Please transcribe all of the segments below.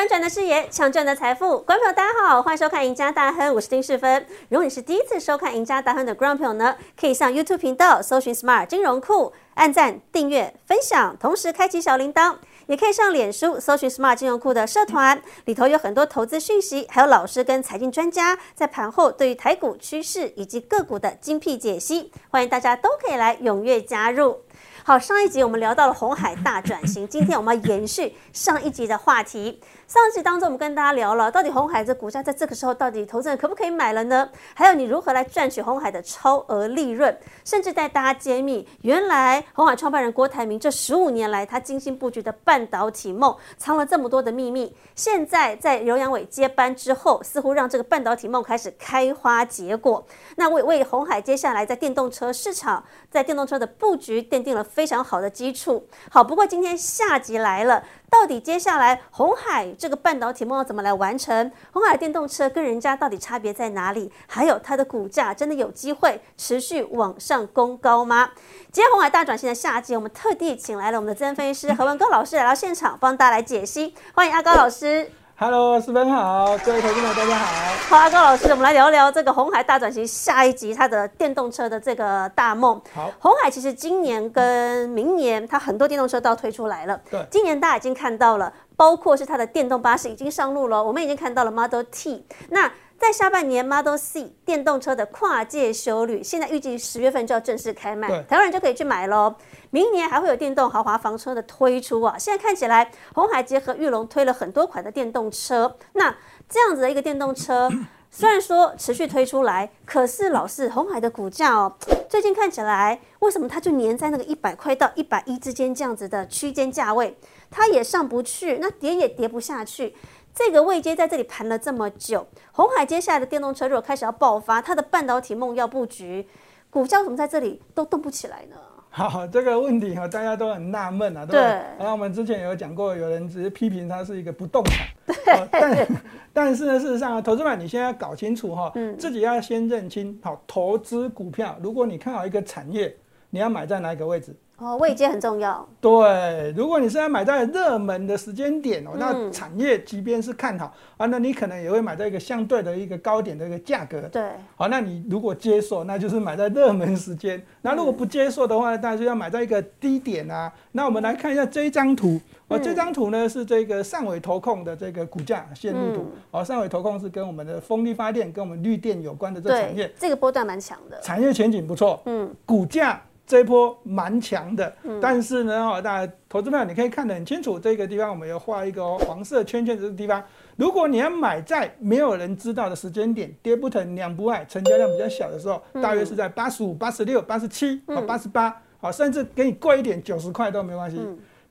翻转的视野，抢赚的财富。观众朋友，大家好，欢迎收看《赢家大亨》，我是丁世芬。如果你是第一次收看《赢家大亨》的观众朋友呢，可以上 YouTube 频道搜寻 Smart 金融库，按赞、订阅、分享，同时开启小铃铛。也可以上脸书搜寻 Smart 金融库的社团，里头有很多投资讯息，还有老师跟财经专家在盘后对于台股趋势以及个股的精辟解析，欢迎大家都可以来踊跃加入。好，上一集我们聊到了红海大转型，今天我们要延续上一集的话题。上一集当中，我们跟大家聊了，到底红海这股价在这个时候，到底投资人可不可以买了呢？还有你如何来赚取红海的超额利润？甚至带大家揭秘，原来红海创办人郭台铭这十五年来他精心布局的半导体梦，藏了这么多的秘密。现在在刘阳伟接班之后，似乎让这个半导体梦开始开花结果。那为为红海接下来在电动车市场，在电动车的布局奠定定了非常好的基础。好，不过今天下集来了。到底接下来红海这个半导体梦要怎么来完成？红海电动车跟人家到底差别在哪里？还有它的股价真的有机会持续往上攻高吗？今天红海大转型的下集，我们特地请来了我们的资深分析师何文高老师来到现场，帮大家来解析。欢迎阿高老师。Hello，十分好，各位投资者大家好。好，阿高老师，我们来聊聊这个红海大转型下一集它的电动车的这个大梦。好，红海其实今年跟明年它很多电动车都要推出来了。对，今年大家已经看到了，包括是它的电动巴士已经上路了，我们已经看到了 Model T。那在下半年 Model C 电动车的跨界修旅，现在预计十月份就要正式开卖，台湾人就可以去买喽。明年还会有电动豪华房车的推出啊！现在看起来，红海结合玉龙推了很多款的电动车。那这样子的一个电动车，虽然说持续推出来，可是老是红海的股价哦，最近看起来为什么它就粘在那个一百块到一百一之间这样子的区间价位，它也上不去，那跌也跌不下去。这个位阶在这里盘了这么久，红海接下来的电动车如果开始要爆发，它的半导体梦要布局，股价怎么在这里都动不起来呢？好，这个问题哈，大家都很纳闷啊，对不对？然后我们之前有讲过，有人只是批评它是一个不动产，对。但 但是呢，事实上，投资者你现在要搞清楚哈，自己要先认清好，投资股票，如果你看好一个产业，你要买在哪一个位置？哦，位阶很重要。对，如果你是要买在热门的时间点哦，那产业即便是看好啊，那你可能也会买在一个相对的一个高点的一个价格。对，好，那你如果接受，那就是买在热门时间。那如果不接受的话，当然就要买在一个低点啊。那我们来看一下这一张图，哦，这张图呢是这个上尾投控的这个股价线路图。哦，上尾投控是跟我们的风力发电、跟我们绿电有关的这产业，这个波段蛮强的，产业前景不错。嗯，股价。这一波蛮强的，但是呢，哈，大家投资朋友你可以看得很清楚，这个地方我们要画一个黄色圈圈，这个地方，如果你要买在没有人知道的时间点，跌不疼，两不爱，成交量比较小的时候，大约是在八十五、八十六、八十七和八十八，好，甚至给你贵一点，九十块都没关系。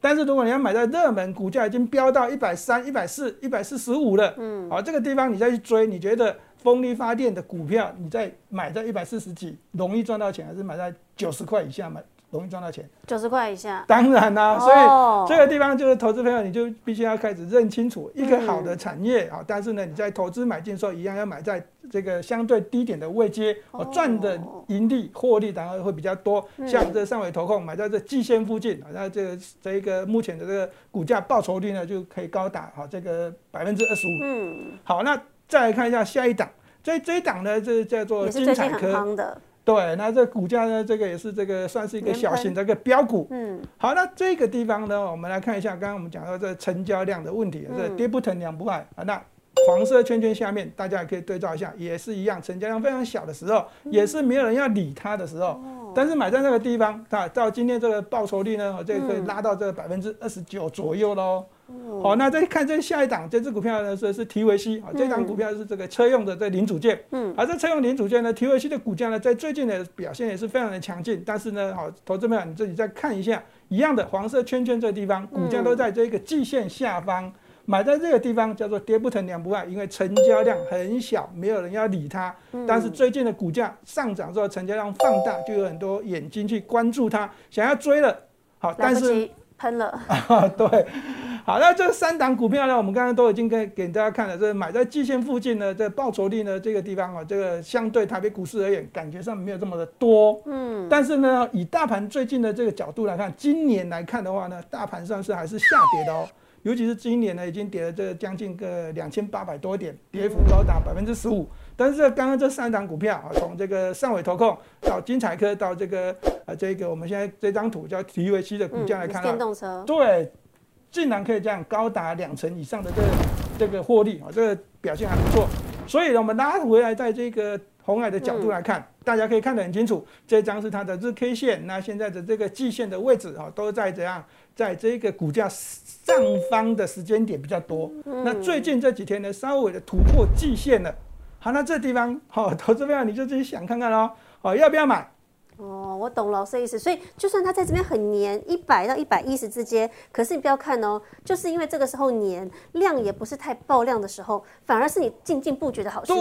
但是如果你要买在热门，股价已经飙到一百三、一百四、一百四十五了，嗯，好，这个地方你再去追，你觉得？风力发电的股票，你在买在一百四十几，容易赚到钱，还是买在九十块以下买容易赚到钱？九十块以下，当然啦。所以这个地方就是投资朋友，你就必须要开始认清楚一个好的产业啊。但是呢，你在投资买进的时候，一样要买在这个相对低点的位阶，哦，赚的盈利获利当然会比较多。像这上尾投控买在这季线附近，那这个这一个目前的这个股价报酬率呢，就可以高达好这个百分之二十五。嗯，好，那。再来看一下下一档，这这一档呢，这叫做金彩科。对，那这股价呢，这个也是这个算是一个小型的一个标股。嗯，好，那这个地方呢，我们来看一下，刚刚我们讲到这成交量的问题，这跌不疼，两不爱啊。那黄色圈圈下面，大家也可以对照一下，也是一样，成交量非常小的时候，也是没有人要理它的时候。但是买在那个地方，它到今天这个报酬率呢，这个可以拉到这个百分之二十九左右喽。好，那再看这下一档，这只股票呢是是提维 C，啊，这档股票是这个车用的这零组件，嗯，而这车用零组件呢，提维 C 的股价呢，在最近的表现也是非常的强劲，但是呢，好，投资朋友你自己再看一下，一样的黄色圈圈这个地方，股价都在这个季线下方，买在这个地方叫做跌不疼两不爱，因为成交量很小，没有人要理它，但是最近的股价上涨之后，成交量放大，就有很多眼睛去关注它，想要追了，好，但是。喷了啊！对，好，那这三档股票呢，我们刚刚都已经给给大家看了，这买在季线附近呢，这报酬率呢，这个地方啊，这个相对台北股市而言，感觉上没有这么的多，嗯，但是呢，以大盘最近的这个角度来看，今年来看的话呢，大盘上是还是下跌的哦。尤其是今年呢，已经跌了这将近个两千八百多点，跌幅高达百分之十五。但是刚刚这三档股票啊，从这个上尾投控到金彩科到这个呃这个我们现在这张图叫 T V C 的股价来看，电动车对，竟然可以这样高达两成以上的这个这个获利啊，这个表现还不错。所以呢，我们拉回来在这个红海的角度来看，大家可以看得很清楚，这张是它的日 K 线，那现在的这个季线的位置啊，都在怎样，在这个股价上方的时间点比较多。那最近这几天呢，稍微的突破季线了。好，那这地方，好，投资票你就自己想看看喽，好，要不要买？哦，我懂老师的意思，所以就算它在这边很黏，一百到一百一十之间，可是你不要看哦，就是因为这个时候黏量也不是太爆量的时候，反而是你进进布局的好时机，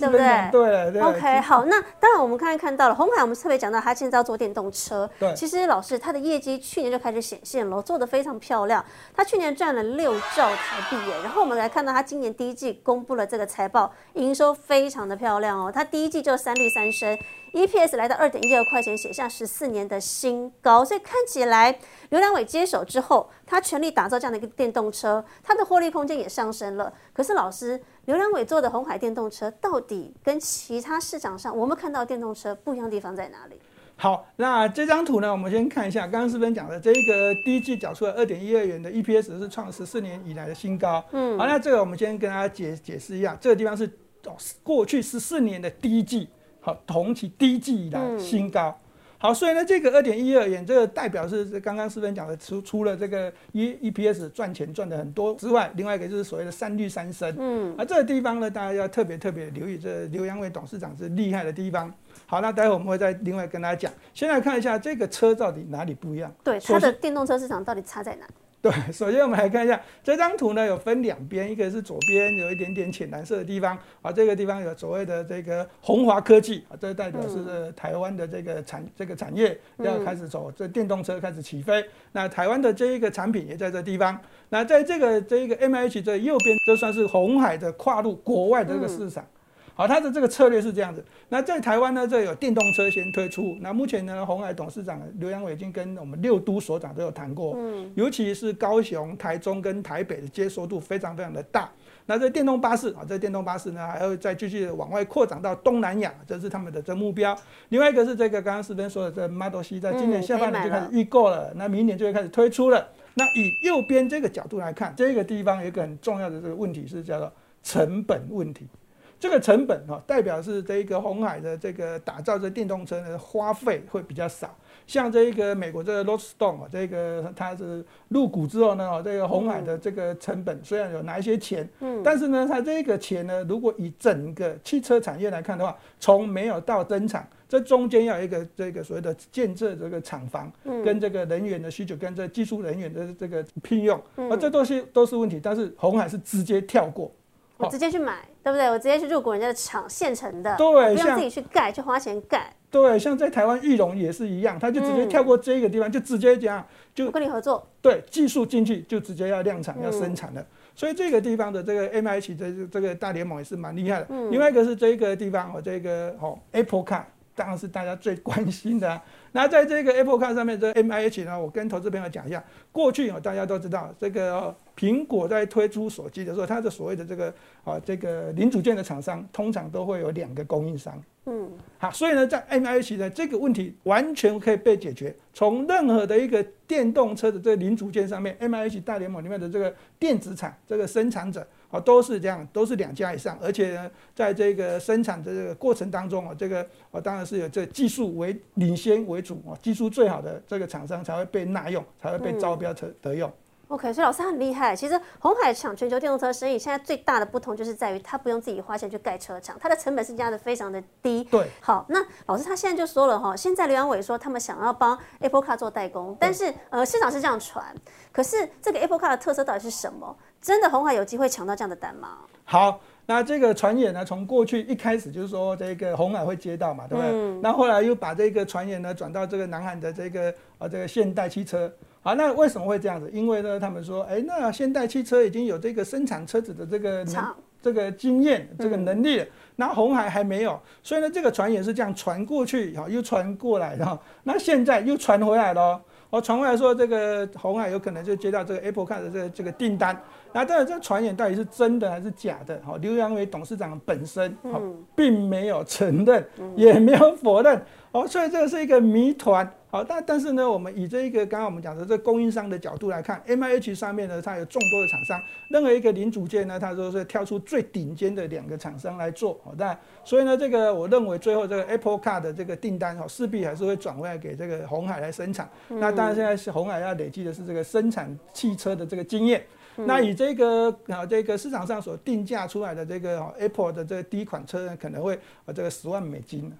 对不对？对对。OK，好，那当然我们刚才看到了红海，我们特别讲到它现在要做电动车，对，其实老师它的业绩去年就开始显现了，做的非常漂亮，它去年赚了六兆台币耶，然后我们来看到它今年第一季公布了这个财报，营收非常的漂亮哦，它第一季就三绿三升。EPS 来到二点一二块钱，写下十四年的新高，所以看起来刘良伟接手之后，他全力打造这样的一个电动车，他的获利空间也上升了。可是老师，刘良伟做的红海电动车到底跟其他市场上我们看到电动车不一样的地方在哪里？好，那这张图呢，我们先看一下，刚刚是不是讲的这一个第一季缴出了二点一二元的 EPS 是创十四年以来的新高？嗯，好，那这个我们先跟大家解解释一下，这个地方是过去十四年的第一季。好，同期第一季以来新高。好，所以呢，这个二点一二元，这个代表是刚刚四分讲的，除除了这个 E E P S 赚钱赚的很多之外，另外一个就是所谓的三率三升。嗯，而这个地方呢，大家要特别特别留意，这刘阳伟董事长是厉害的地方。好，那待会我们会再另外跟大家讲。先来看一下这个车到底哪里不一样？对，它的电动车市场到底差在哪？对，首先我们来看一下这张图呢，有分两边，一个是左边有一点点浅蓝色的地方啊，这个地方有所谓的这个宏华科技啊，这代表是台湾的这个产这个产业要开始走这电动车开始起飞，那台湾的这一个产品也在这地方，那在这个这一个 M H 这右边，这算是红海的跨入国外的这个市场。好，它的这个策略是这样子。那在台湾呢，这有电动车先推出。那目前呢，红海董事长刘阳伟已经跟我们六都所长都有谈过，嗯，尤其是高雄、台中跟台北的接受度非常非常的大。那这电动巴士啊，这电动巴士呢，还会再继续往外扩展到东南亚，这是他们的这目标。另外一个是这个刚刚四分说的这 Model C，在今年下半年就开始预购了，那明年就会开始推出了。那以右边这个角度来看，这个地方有一个很重要的这个问题是叫做成本问题。这个成本哈，代表是这一个红海的这个打造这电动车的花费会比较少。像这一个美国这个 Roadstone 啊，这个它是入股之后呢，这个红海的这个成本虽然有拿一些钱，嗯，但是呢，它这个钱呢，如果以整个汽车产业来看的话，从没有到增产，这中间要一个这个所谓的建设这个厂房，跟这个人员的需求，跟这技术人员的这个聘用，啊，这都是都是问题。但是红海是直接跳过。我直接去买，对不对？我直接去入股人家的厂，现成的，对，不用自己去盖，去花钱盖。对，像在台湾玉龙也是一样，他就直接跳过这个地方，就直接讲，就跟你合作。对，技术进去就直接要量产，要生产了。所以这个地方的这个 M I H 这这个大联盟也是蛮厉害的。嗯另外一个是这个地方哦，这个哦 Apple Car 当然是大家最关心的。那在这个 Apple Car 上面，这 M I H 呢，我跟投资朋友讲一下，过去哦大家都知道这个。苹果在推出手机的时候，它的所谓的这个啊，这个零组件的厂商通常都会有两个供应商。嗯，好，所以呢，在 M I H 的这个问题完全可以被解决。从任何的一个电动车的这个零组件上面，M I H 大联盟里面的这个电子厂这个生产者啊，都是这样，都是两家以上。而且呢，在这个生产的这个过程当中啊，这个啊，当然是有这技术为领先为主啊，技术最好的这个厂商才会被纳用，才会被招标得得用。OK，所以老师很厉害。其实红海抢全球电动车生意，现在最大的不同就是在于它不用自己花钱去盖车厂，它的成本是压的非常的低。对，好，那老师他现在就说了哈，现在刘阳伟说他们想要帮 Apple Car 做代工，但是呃市场是这样传，可是这个 Apple Car 的特色到底是什么？真的红海有机会抢到这样的单吗？好，那这个传言呢，从过去一开始就是说这个红海会接到嘛，对不对？那后来又把这个传言呢转到这个南韩的这个啊这个现代汽车。好，那为什么会这样子？因为呢，他们说，哎，那现代汽车已经有这个生产车子的这个能、这个经验、这个能力了，那红海还没有，所以呢，这个传言是这样传过去，哈，又传过来的，那现在又传回来了。我传回来说，这个红海有可能就接到这个 Apple Card 的这个这个订单。那当然，这传言到底是真的还是假的？哈，刘扬伟董事长本身哈并没有承认，也没有否认。哦，所以这个是一个谜团。好，但但是呢，我们以这一个刚刚我们讲的这供应商的角度来看，M I H 上面呢，它有众多的厂商，任何一个零组件呢，它都是挑出最顶尖的两个厂商来做。好，但所以呢，这个我认为最后这个 Apple Car 的这个订单，哦，势必还是会转回来给这个红海来生产。那当然，现在是红海要累积的是这个生产汽车的这个经验。那以这个啊，这个市场上所定价出来的这个 Apple 的这个第一款车呢，可能会啊这个十万美金。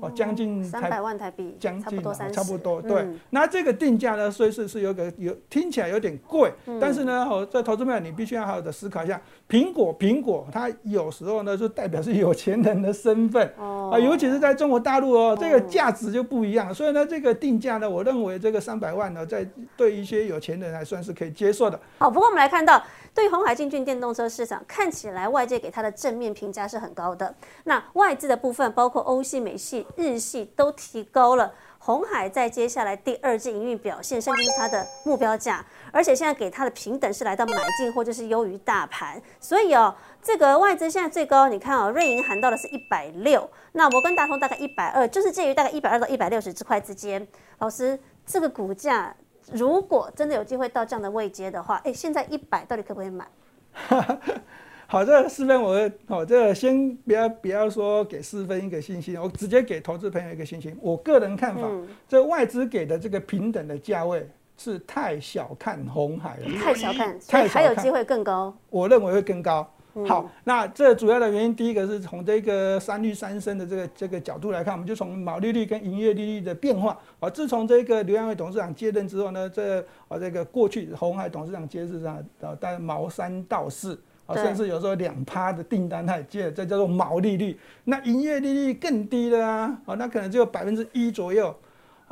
哦，将近三百万台币，将近差不多，对。那这个定价呢，虽是是有个有听起来有点贵，但是呢，哦，在投资面你必须要好好的思考一下，苹果苹果它有时候呢，就代表是有钱人的身份，啊，尤其是在中国大陆哦，这个价值就不一样。所以呢，这个定价呢，我认为这个三百万呢，在对一些有钱人还算是可以接受的。好，不过我们来看到。对红海进军电动车市场，看起来外界给它的正面评价是很高的。那外资的部分，包括欧系、美系、日系都提高了红海在接下来第二季营运表现，甚至是它的目标价。而且现在给它的平等是来到买进，或者是优于大盘。所以哦，这个外资现在最高，你看哦，瑞银喊到的是一百六，那摩根大通大概一百二，就是介于大概一百二到一百六十之块之间。老师，这个股价。如果真的有机会到这样的位阶的话，哎，现在一百到底可不可以买？好，这四分我好，这先不要不要说给四分一个信心，我直接给投资朋友一个信心。我个人看法，这外资给的这个平等的价位是太小看红海了，太小看，太还有机会更高。我认为会更高。好，那这主要的原因，第一个是从这个三率三升的这个这个角度来看，我们就从毛利率跟营业利率的变化。啊，自从这个刘扬伟董事长接任之后呢，这啊这个过去红海董事长接任啊，啊但毛三到四，啊甚至有时候两趴的订单他也接，这叫做毛利率。那营业利率更低了啊，啊那可能只有百分之一左右。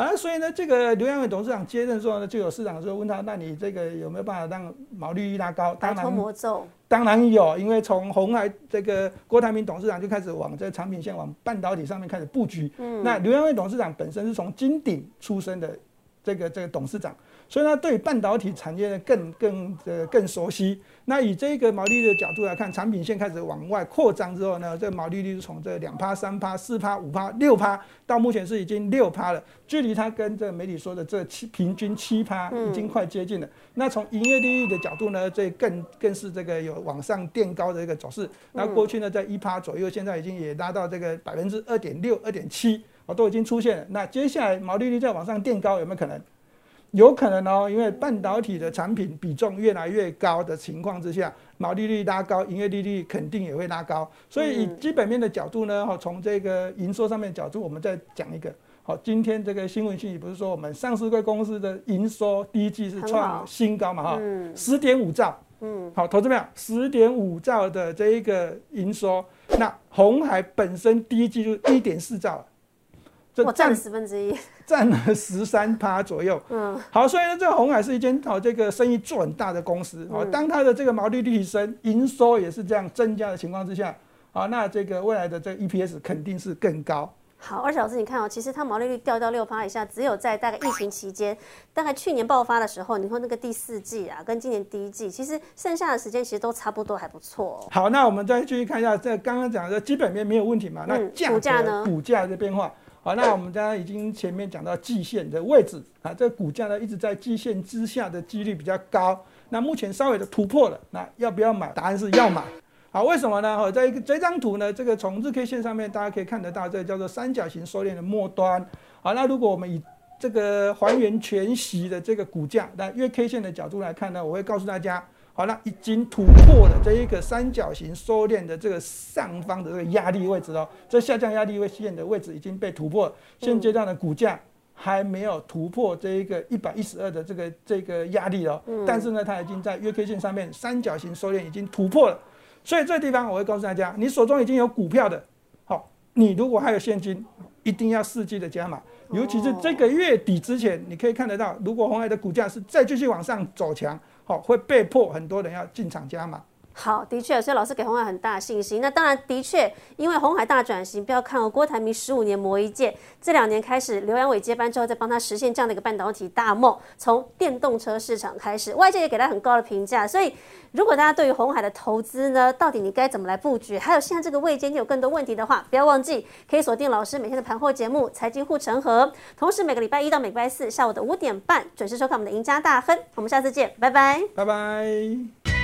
啊，所以呢，这个刘扬伟董事长接任之后呢，就有市场说问他，那你这个有没有办法让毛利率拉高？当然魔咒。当然有，因为从红海这个郭台铭董事长就开始往这产品线、往半导体上面开始布局。嗯。那刘扬伟董事长本身是从金鼎出身的这个这个董事长。所以呢，对半导体产业呢更更呃更熟悉。那以这个毛利率的角度来看，产品线开始往外扩张之后呢，这个毛利率是从这两趴、三趴、四趴、五趴、六趴，到目前是已经六趴了，距离它跟这媒体说的这七平均七趴已经快接近了。那从营业利率的角度呢，这更更是这个有往上垫高的一个走势。那过去呢在一趴左右，现在已经也拉到这个百分之二点六、二点七，哦都已经出现了。那接下来毛利率再往上垫高，有没有可能？有可能哦，因为半导体的产品比重越来越高的情况之下，毛利率拉高，营业利率肯定也会拉高。所以以基本面的角度呢，哈，从这个营收上面角度，我们再讲一个。好，今天这个新闻讯息不是说我们上市贵公司的营收第一季是创新高嘛？哈，十点五兆。嗯，好，投资没有？十点五兆的这一个营收，那红海本身第一季就一点四兆。我占了十分之一，占了十三趴左右。嗯，好，所以呢，这个红海是一间好这个生意做很大的公司。哦，当它的这个毛利率提升，营收也是这样增加的情况之下，啊，那这个未来的这个 EPS 肯定是更高。好，而且老师你看哦，其实它毛利率掉到六趴以下，只有在大概疫情期间，大概去年爆发的时候，你说那个第四季啊，跟今年第一季，其实剩下的时间其实都差不多，还不错。好，那我们再继续看一下，这刚刚讲的基本面没有问题嘛？那股价呢？股价的变化。好，那我们刚刚已经前面讲到季线的位置啊，这个股价呢一直在季线之下的几率比较高。那目前稍微的突破了，那要不要买？答案是要买。好，为什么呢？好，在这张图呢，这个从日 K 线上面大家可以看得到，这个叫做三角形收敛的末端。好，那如果我们以这个还原全息的这个股价，那月 K 线的角度来看呢，我会告诉大家。好了，已经突破了这一个三角形收敛的这个上方的这个压力位置哦，这下降压力位线的位置已经被突破。现阶段的股价还没有突破这一个一百一十二的这个这个压力哦，但是呢，它已经在月 K 线上面三角形收敛已经突破了。所以这地方我会告诉大家，你手中已经有股票的，好，你如果还有现金，一定要伺机的加码，尤其是这个月底之前，你可以看得到，如果红海的股价是再继续往上走强。哦，会被迫很多人要进场加码。好，的确，所以老师给红海很大信心。那当然，的确，因为红海大转型，不要看哦，郭台铭十五年磨一剑，这两年开始，刘阳伟接班之后，再帮他实现这样的一个半导体大梦，从电动车市场开始，外界也给他很高的评价。所以，如果大家对于红海的投资呢，到底你该怎么来布局？还有现在这个位阶，你有更多问题的话，不要忘记可以锁定老师每天的盘后节目《财经护城河》，同时每个礼拜一到每个礼拜四下午的五点半准时收看我们的赢家大亨。我们下次见，拜拜，拜拜。